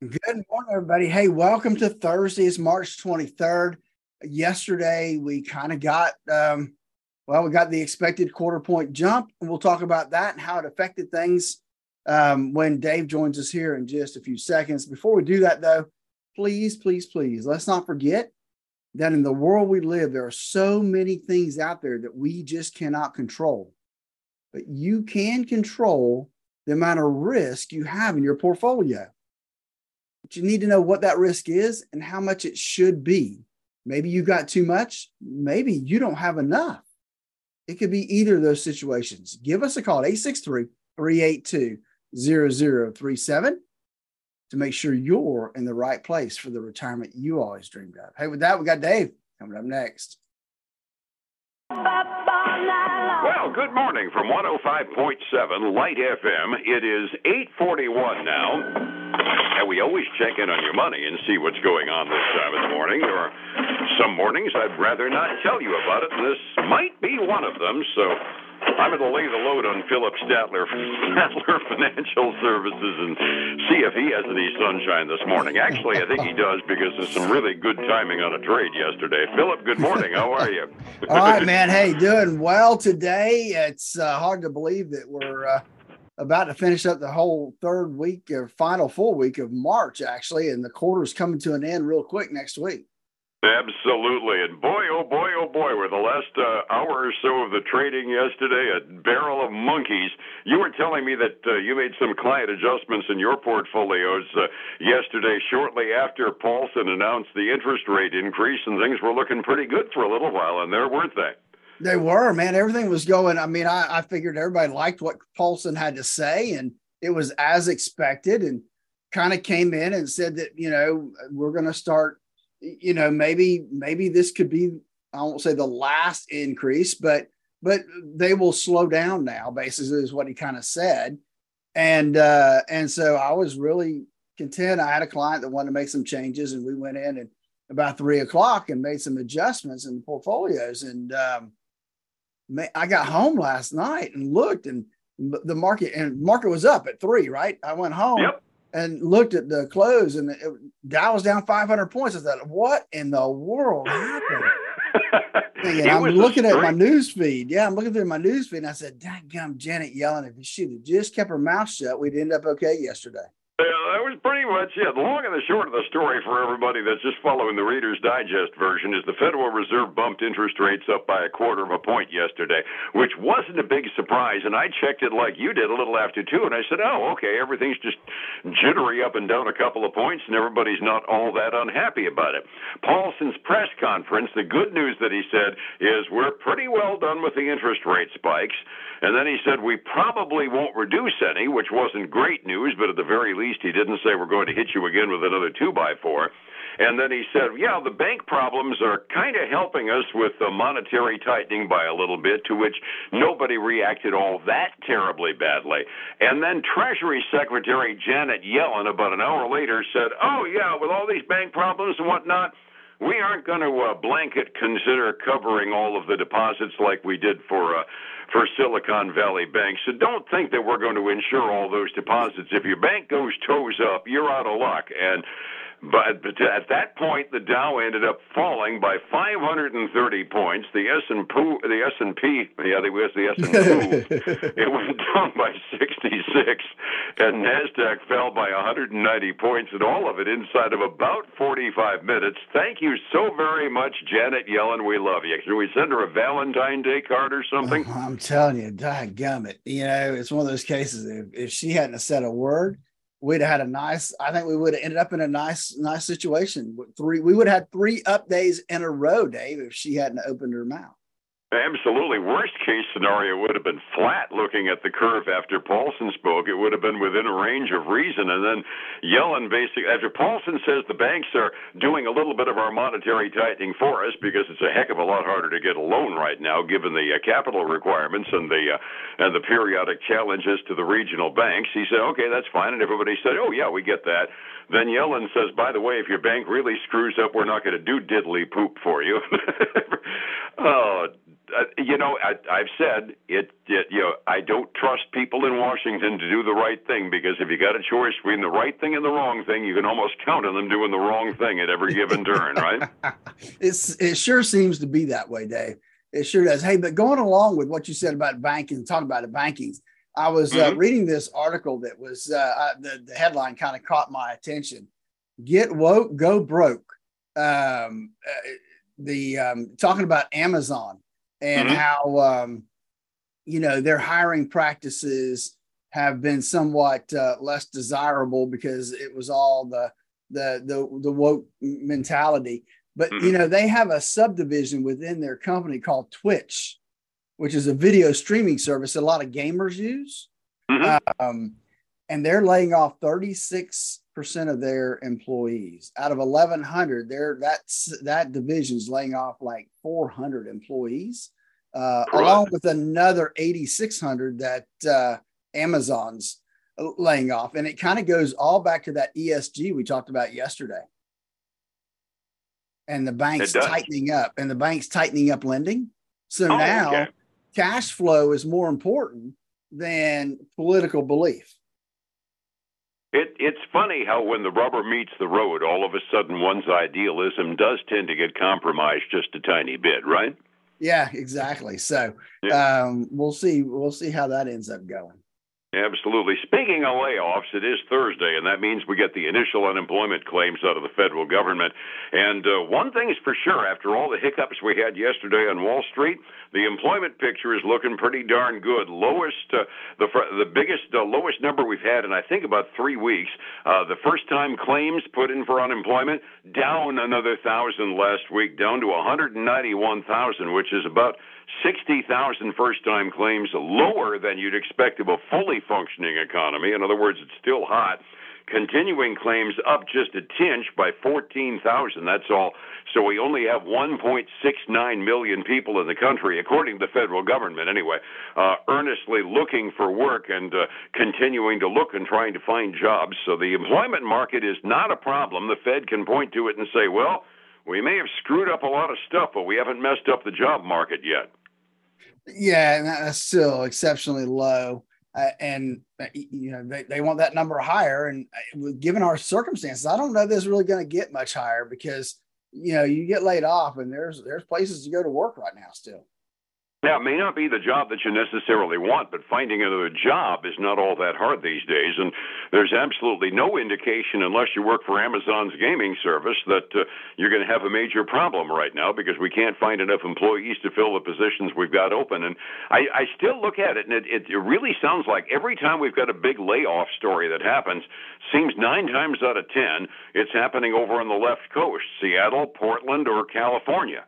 Good morning, everybody. Hey, welcome to Thursday. It's March 23rd. Yesterday, we kind of got, um, well, we got the expected quarter point jump, and we'll talk about that and how it affected things um, when Dave joins us here in just a few seconds. Before we do that, though, please, please, please, let's not forget that in the world we live, there are so many things out there that we just cannot control. But you can control the amount of risk you have in your portfolio. But you need to know what that risk is and how much it should be. Maybe you got too much, maybe you don't have enough. It could be either of those situations. Give us a call at 863 382 0037 to make sure you're in the right place for the retirement you always dreamed of. Hey, with that, we got Dave coming up next. Well, good morning from 105.7 Light FM. It is 841 now. And we always check in on your money and see what's going on this time of the morning. There are some mornings I'd rather not tell you about it, and this might be one of them. So I'm going to lay the load on Phillip Statler, Statler Financial Services, and see if he has any sunshine this morning. Actually, I think he does because there's some really good timing on a trade yesterday. Phillip, good morning. How are you? All right, man. Hey, doing well today. It's uh, hard to believe that we're. Uh, about to finish up the whole third week or final full week of March, actually, and the quarter's coming to an end real quick next week. Absolutely. And boy, oh boy, oh boy, were the last uh, hour or so of the trading yesterday a barrel of monkeys. You were telling me that uh, you made some client adjustments in your portfolios uh, yesterday, shortly after Paulson announced the interest rate increase, and things were looking pretty good for a little while in there, weren't they? They were, man. Everything was going. I mean, I, I figured everybody liked what Paulson had to say, and it was as expected, and kind of came in and said that, you know, we're going to start, you know, maybe, maybe this could be, I won't say the last increase, but, but they will slow down now, basically, is what he kind of said. And, uh, and so I was really content. I had a client that wanted to make some changes, and we went in and about three o'clock and made some adjustments in the portfolios. And, um, I got home last night and looked, and the market and market was up at three. Right, I went home yep. And looked at the close, and it, Dow was down 500 points. I thought, what in the world happened? and I'm looking at my news feed. Yeah, I'm looking through my news feed, and I said, "Dang "Gum, Janet Yellen! if she had just kept her mouth shut, we'd end up okay yesterday." Yeah, that was pretty much it. The long and the short of the story for everybody that's just following the Reader's Digest version is the Federal Reserve bumped interest rates up by a quarter of a point yesterday, which wasn't a big surprise. And I checked it like you did a little after two, and I said, oh, okay, everything's just jittery up and down a couple of points, and everybody's not all that unhappy about it. Paulson's press conference, the good news that he said is we're pretty well done with the interest rate spikes. And then he said we probably won't reduce any, which wasn't great news, but at the very least, he didn't say we're going to hit you again with another two by four. And then he said, yeah, the bank problems are kind of helping us with the monetary tightening by a little bit, to which nobody reacted all that terribly badly. And then Treasury Secretary Janet Yellen, about an hour later, said, oh, yeah, with all these bank problems and whatnot, we aren't going to uh, blanket consider covering all of the deposits like we did for uh, for Silicon Valley Bank. So don't think that we're going to insure all those deposits. If your bank goes toes up, you're out of luck. And but, but at that point, the Dow ended up falling by 530 points. The S and P, the S and P, yeah, the was the S and P, it went down by 66, and Nasdaq fell by 190 points, and all of it inside of about 45 minutes. Thank you so very much, Janet Yellen. We love you. Can we send her a Valentine Day card or something? I'm telling you, damn it. You know, it's one of those cases. If, if she hadn't said a word we'd have had a nice i think we would have ended up in a nice nice situation three we would have had three up days in a row dave if she hadn't opened her mouth Absolutely. Worst case scenario would have been flat looking at the curve after Paulson spoke. It would have been within a range of reason. And then Yellen basically, after Paulson says the banks are doing a little bit of our monetary tightening for us because it's a heck of a lot harder to get a loan right now given the uh, capital requirements and the uh, and the periodic challenges to the regional banks. He said, okay, that's fine. And everybody said, oh, yeah, we get that. Then Yellen says, by the way, if your bank really screws up, we're not going to do diddly poop for you. oh, uh, you know, I, I've said it, it. You know, I don't trust people in Washington to do the right thing because if you got a choice between the right thing and the wrong thing, you can almost count on them doing the wrong thing at every given turn, right? it's it sure seems to be that way, Dave. It sure does. Hey, but going along with what you said about banking, talking about the bankings, I was uh, mm-hmm. uh, reading this article that was uh, the the headline kind of caught my attention. Get woke, go broke. Um, uh, the um, talking about Amazon and mm-hmm. how um, you know their hiring practices have been somewhat uh, less desirable because it was all the the the, the woke mentality. But mm-hmm. you know they have a subdivision within their company called Twitch, which is a video streaming service that a lot of gamers use. Mm-hmm. Um, and they're laying off 36 percent of their employees out of 1100 they're that's that division's laying off like 400 employees uh, along with another 8600 that uh, amazon's laying off and it kind of goes all back to that esg we talked about yesterday and the banks tightening up and the banks tightening up lending so oh, now okay. Cash flow is more important than political belief it, it's funny how when the rubber meets the road, all of a sudden one's idealism does tend to get compromised just a tiny bit, right? Yeah, exactly. So yeah. Um, we'll see. We'll see how that ends up going. Absolutely. Speaking of layoffs, it is Thursday, and that means we get the initial unemployment claims out of the federal government. And uh, one thing is for sure, after all the hiccups we had yesterday on Wall Street, the employment picture is looking pretty darn good. Lowest, uh, the the biggest, uh, lowest number we've had in I think about three weeks. Uh, the first time claims put in for unemployment down another thousand last week, down to 191,000, which is about 60,000 first time claims, lower than you'd expect of a fully functioning economy. In other words, it's still hot. Continuing claims up just a tinch by 14,000. That's all. So we only have 1.69 million people in the country, according to the federal government anyway, uh, earnestly looking for work and uh, continuing to look and trying to find jobs. So the employment market is not a problem. The Fed can point to it and say, well, we may have screwed up a lot of stuff, but we haven't messed up the job market yet. Yeah, and that's still exceptionally low. Uh, and uh, you know they, they want that number higher. And uh, given our circumstances, I don't know this is really going to get much higher because you know you get laid off and there's there's places to go to work right now still. Now, it may not be the job that you necessarily want, but finding another job is not all that hard these days. And there's absolutely no indication, unless you work for Amazon's gaming service, that uh, you're going to have a major problem right now because we can't find enough employees to fill the positions we've got open. And I, I still look at it, and it, it, it really sounds like every time we've got a big layoff story that happens, seems nine times out of ten it's happening over on the left coast, Seattle, Portland, or California.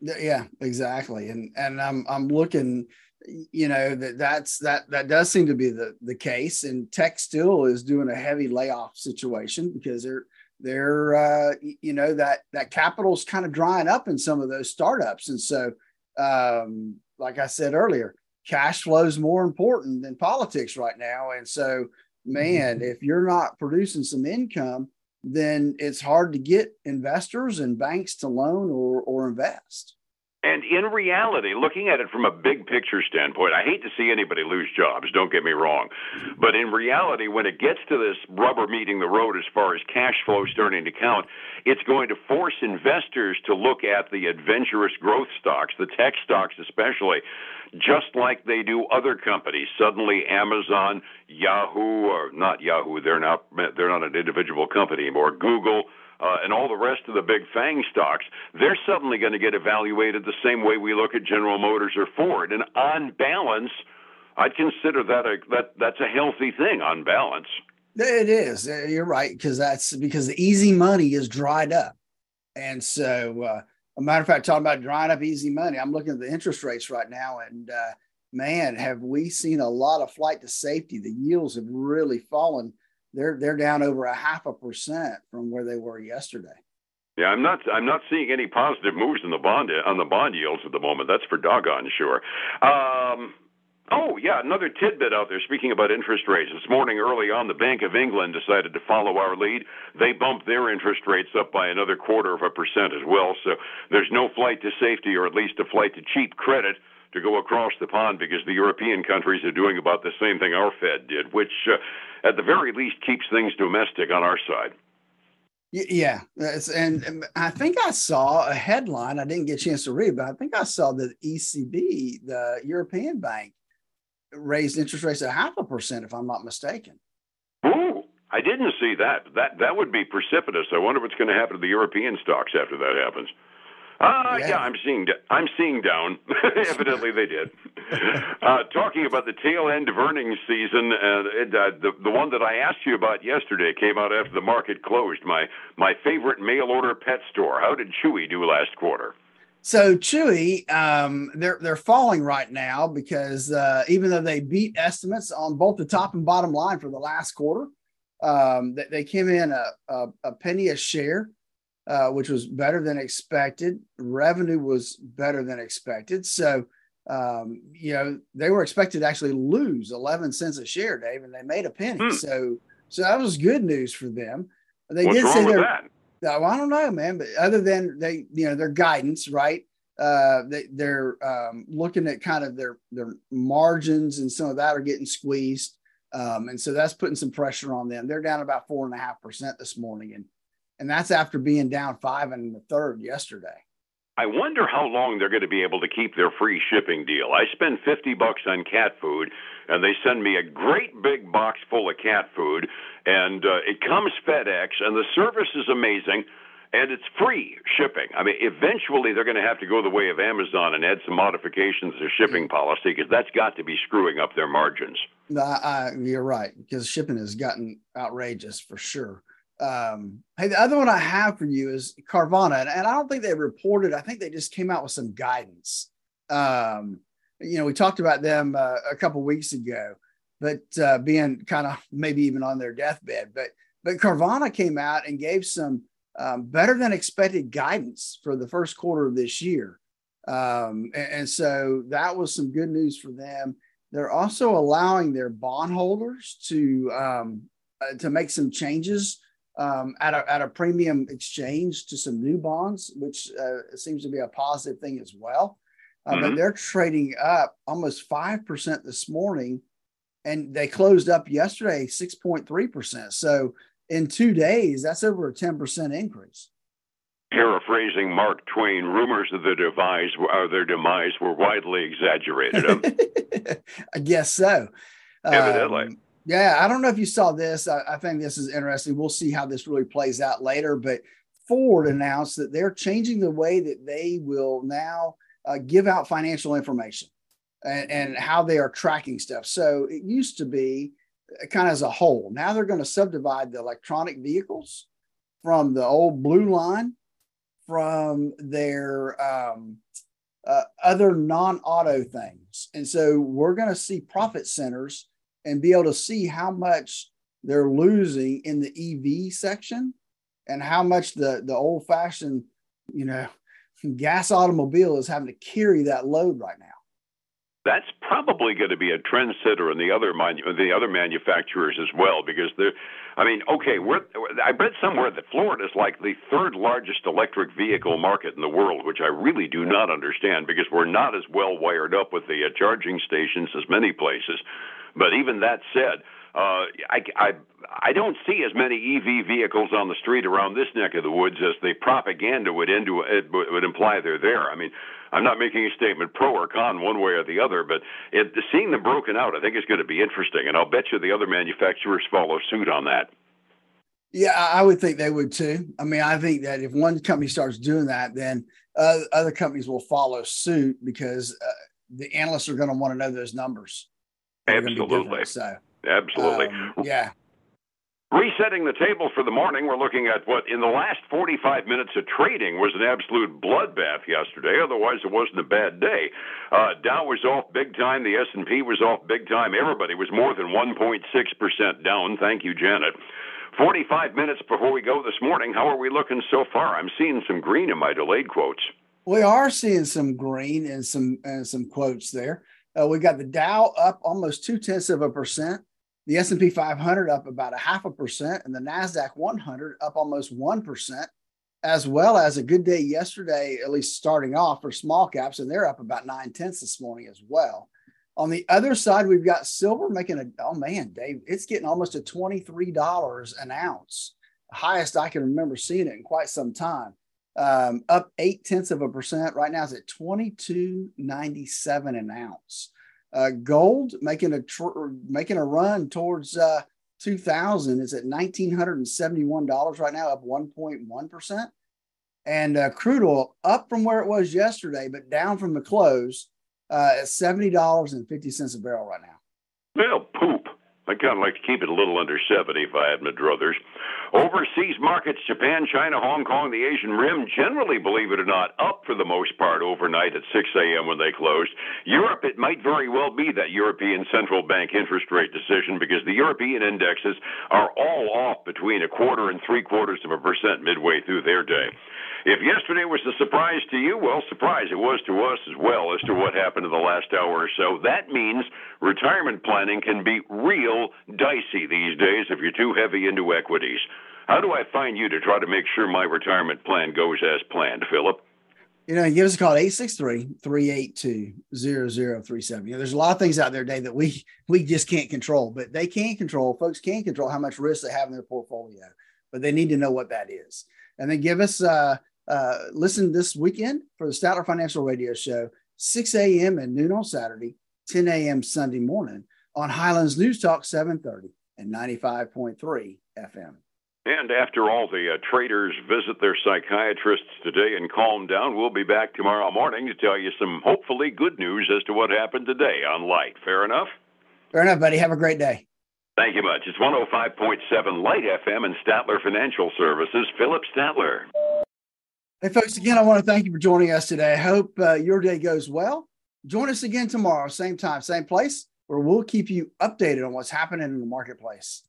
Yeah, exactly. And and I'm I'm looking, you know, that that's that that does seem to be the the case. And tech still is doing a heavy layoff situation because they're they're uh, you know that that capital's kind of drying up in some of those startups. And so, um, like I said earlier, cash flow is more important than politics right now. And so, man, mm-hmm. if you're not producing some income, then it's hard to get investors and banks to loan or, or invest. And in reality, looking at it from a big picture standpoint, I hate to see anybody lose jobs, don't get me wrong. But in reality, when it gets to this rubber meeting the road as far as cash flow starting to count, it's going to force investors to look at the adventurous growth stocks, the tech stocks especially, just like they do other companies. Suddenly, Amazon, Yahoo, or not Yahoo, they're not they're not an individual company anymore. Google. Uh, and all the rest of the big FANG stocks, they're suddenly going to get evaluated the same way we look at General Motors or Ford. And on balance, I'd consider that a that that's a healthy thing on balance. It is. Uh, you're right because that's because the easy money is dried up, and so uh, a matter of fact, talking about drying up easy money, I'm looking at the interest rates right now, and uh, man, have we seen a lot of flight to safety. The yields have really fallen. They're they're down over a half a percent from where they were yesterday. Yeah, I'm not. I'm not seeing any positive moves in the bond on the bond yields at the moment. That's for doggone sure. Um, Oh, yeah, another tidbit out there. Speaking about interest rates, this morning early on, the Bank of England decided to follow our lead. They bumped their interest rates up by another quarter of a percent as well. So there's no flight to safety, or at least a flight to cheap credit to go across the pond because the European countries are doing about the same thing our Fed did, which uh, at the very least keeps things domestic on our side. Yeah, and I think I saw a headline. I didn't get a chance to read, but I think I saw that ECB, the European Bank, raised interest rates at half a percent, if I'm not mistaken. Ooh, I didn't see that. That that would be precipitous. I wonder what's going to happen to the European stocks after that happens. Ah, uh, yeah. yeah. I'm seeing. I'm seeing down. Evidently, they did. Uh, talking about the tail end of earnings season, uh, it, uh, the the one that I asked you about yesterday came out after the market closed. My my favorite mail order pet store. How did Chewy do last quarter? So Chewy, um, they're they're falling right now because uh, even though they beat estimates on both the top and bottom line for the last quarter, um, they, they came in a, a, a penny a share uh, which was better than expected. Revenue was better than expected. So, um, you know, they were expected to actually lose 11 cents a share, Dave, and they made a penny. Hmm. So, so that was good news for them. They What's did say they're, well, I don't know, man, but other than they, you know, their guidance, right? Uh, they, they're um, looking at kind of their their margins and some of that are getting squeezed, um, and so that's putting some pressure on them. They're down about four and a half percent this morning, and and that's after being down five in the third yesterday. I wonder how long they're going to be able to keep their free shipping deal. I spend 50 bucks on cat food and they send me a great big box full of cat food and uh, it comes FedEx and the service is amazing and it's free shipping. I mean, eventually they're going to have to go the way of Amazon and add some modifications to shipping policy because that's got to be screwing up their margins. Uh, you're right because shipping has gotten outrageous for sure. Um, hey, the other one I have for you is Carvana, and, and, I don't think they reported. I think they just came out with some guidance. Um, you know, we talked about them uh, a couple weeks ago, but uh, being kind of maybe even on their deathbed. But but Carvana came out and gave some um, better than expected guidance for the first quarter of this year, um, and, and so that was some good news for them. They're also allowing their bondholders to um, uh, to make some changes um, at, a, at a premium exchange to some new bonds, which uh, seems to be a positive thing as well. Uh, mm-hmm. But they're trading up almost 5% this morning, and they closed up yesterday 6.3%. So in two days, that's over a 10% increase. Paraphrasing Mark Twain, rumors of their demise, uh, their demise were widely exaggerated. I guess so. Evidently. Um, yeah, I don't know if you saw this. I, I, think this is interesting. We'll see how this really plays out later. But Ford announced that they're changing the way that they will now uh, give out financial information and, and how they are tracking stuff. So it used to be uh, kind of as a whole. Now they're going to subdivide the electronic vehicles from the old blue line from their um, uh, other non auto things. And so we're going to see profit centers and be able to see how much they're losing in the EV section and how much the the old fashioned, you know, gas automobile is having to carry that load right now. That's probably going to be a trendsetter in the other the other manufacturers as well, because they're. I mean, okay, we're, I read somewhere that Florida is like the third largest electric vehicle market in the world, which I really do not understand because we're not as well wired up with the uh, charging stations as many places. But even that said, uh, I, I I don't see as many EV vehicles on the street around this neck of the woods as the propaganda would into it would imply they're there. I mean, I'm not making a statement pro or con one way or the other, but it, seeing them broken out, I think is going to be interesting, and I'll bet you the other manufacturers follow suit on that. Yeah, I would think they would too. I mean, I think that if one company starts doing that, then uh, other companies will follow suit because uh, the analysts are going to want to know those numbers. Absolutely. So, Absolutely. Um, yeah. Resetting the table for the morning, we're looking at what in the last 45 minutes of trading was an absolute bloodbath yesterday. Otherwise, it wasn't a bad day. Uh, Dow was off big time. The S&P was off big time. Everybody was more than 1.6% down. Thank you, Janet. 45 minutes before we go this morning, how are we looking so far? I'm seeing some green in my delayed quotes. We are seeing some green and some and some quotes there. Uh, we got the Dow up almost two tenths of a percent, the S&P 500 up about a half a percent, and the Nasdaq 100 up almost one percent, as well as a good day yesterday, at least starting off for small caps, and they're up about nine tenths this morning as well. On the other side, we've got silver making a oh man, Dave, it's getting almost a twenty three dollars an ounce, highest I can remember seeing it in quite some time um, up eight tenths of a percent. Right now, it's at twenty two ninety seven an ounce. Uh, gold making a tr- making a run towards uh, two thousand. is at nineteen hundred and seventy one dollars right now, up one point one percent. And uh, crude oil up from where it was yesterday, but down from the close uh, at seventy dollars and fifty cents a barrel right now. Well, poop. I kind of like to keep it a little under 70 if I had my druthers. Overseas markets, Japan, China, Hong Kong, the Asian Rim, generally, believe it or not, up for the most part overnight at 6 a.m. when they closed. Europe, it might very well be that European Central Bank interest rate decision because the European indexes are all off between a quarter and three quarters of a percent midway through their day. If yesterday was a surprise to you, well, surprise it was to us as well as to what happened in the last hour or so. That means retirement planning can be real dicey these days if you're too heavy into equities. How do I find you to try to make sure my retirement plan goes as planned, Phillip? You know, give us a call 863-382-0037. You know, there's a lot of things out there, Dave, that we we just can't control, but they can control. Folks can control how much risk they have in their portfolio, but they need to know what that is. And then give us uh, uh, listen this weekend for the Statler Financial Radio Show, 6 a.m. and noon on Saturday, 10 a.m. Sunday morning on Highlands News Talk 730 and 95.3 FM. And after all the uh, traders visit their psychiatrists today and calm down, we'll be back tomorrow morning to tell you some hopefully good news as to what happened today on Light. Fair enough? Fair enough, buddy. Have a great day. Thank you much. It's 105.7 Light FM and Statler Financial Services. Phillip Statler. Hey, folks, again, I want to thank you for joining us today. I hope uh, your day goes well. Join us again tomorrow, same time, same place, where we'll keep you updated on what's happening in the marketplace.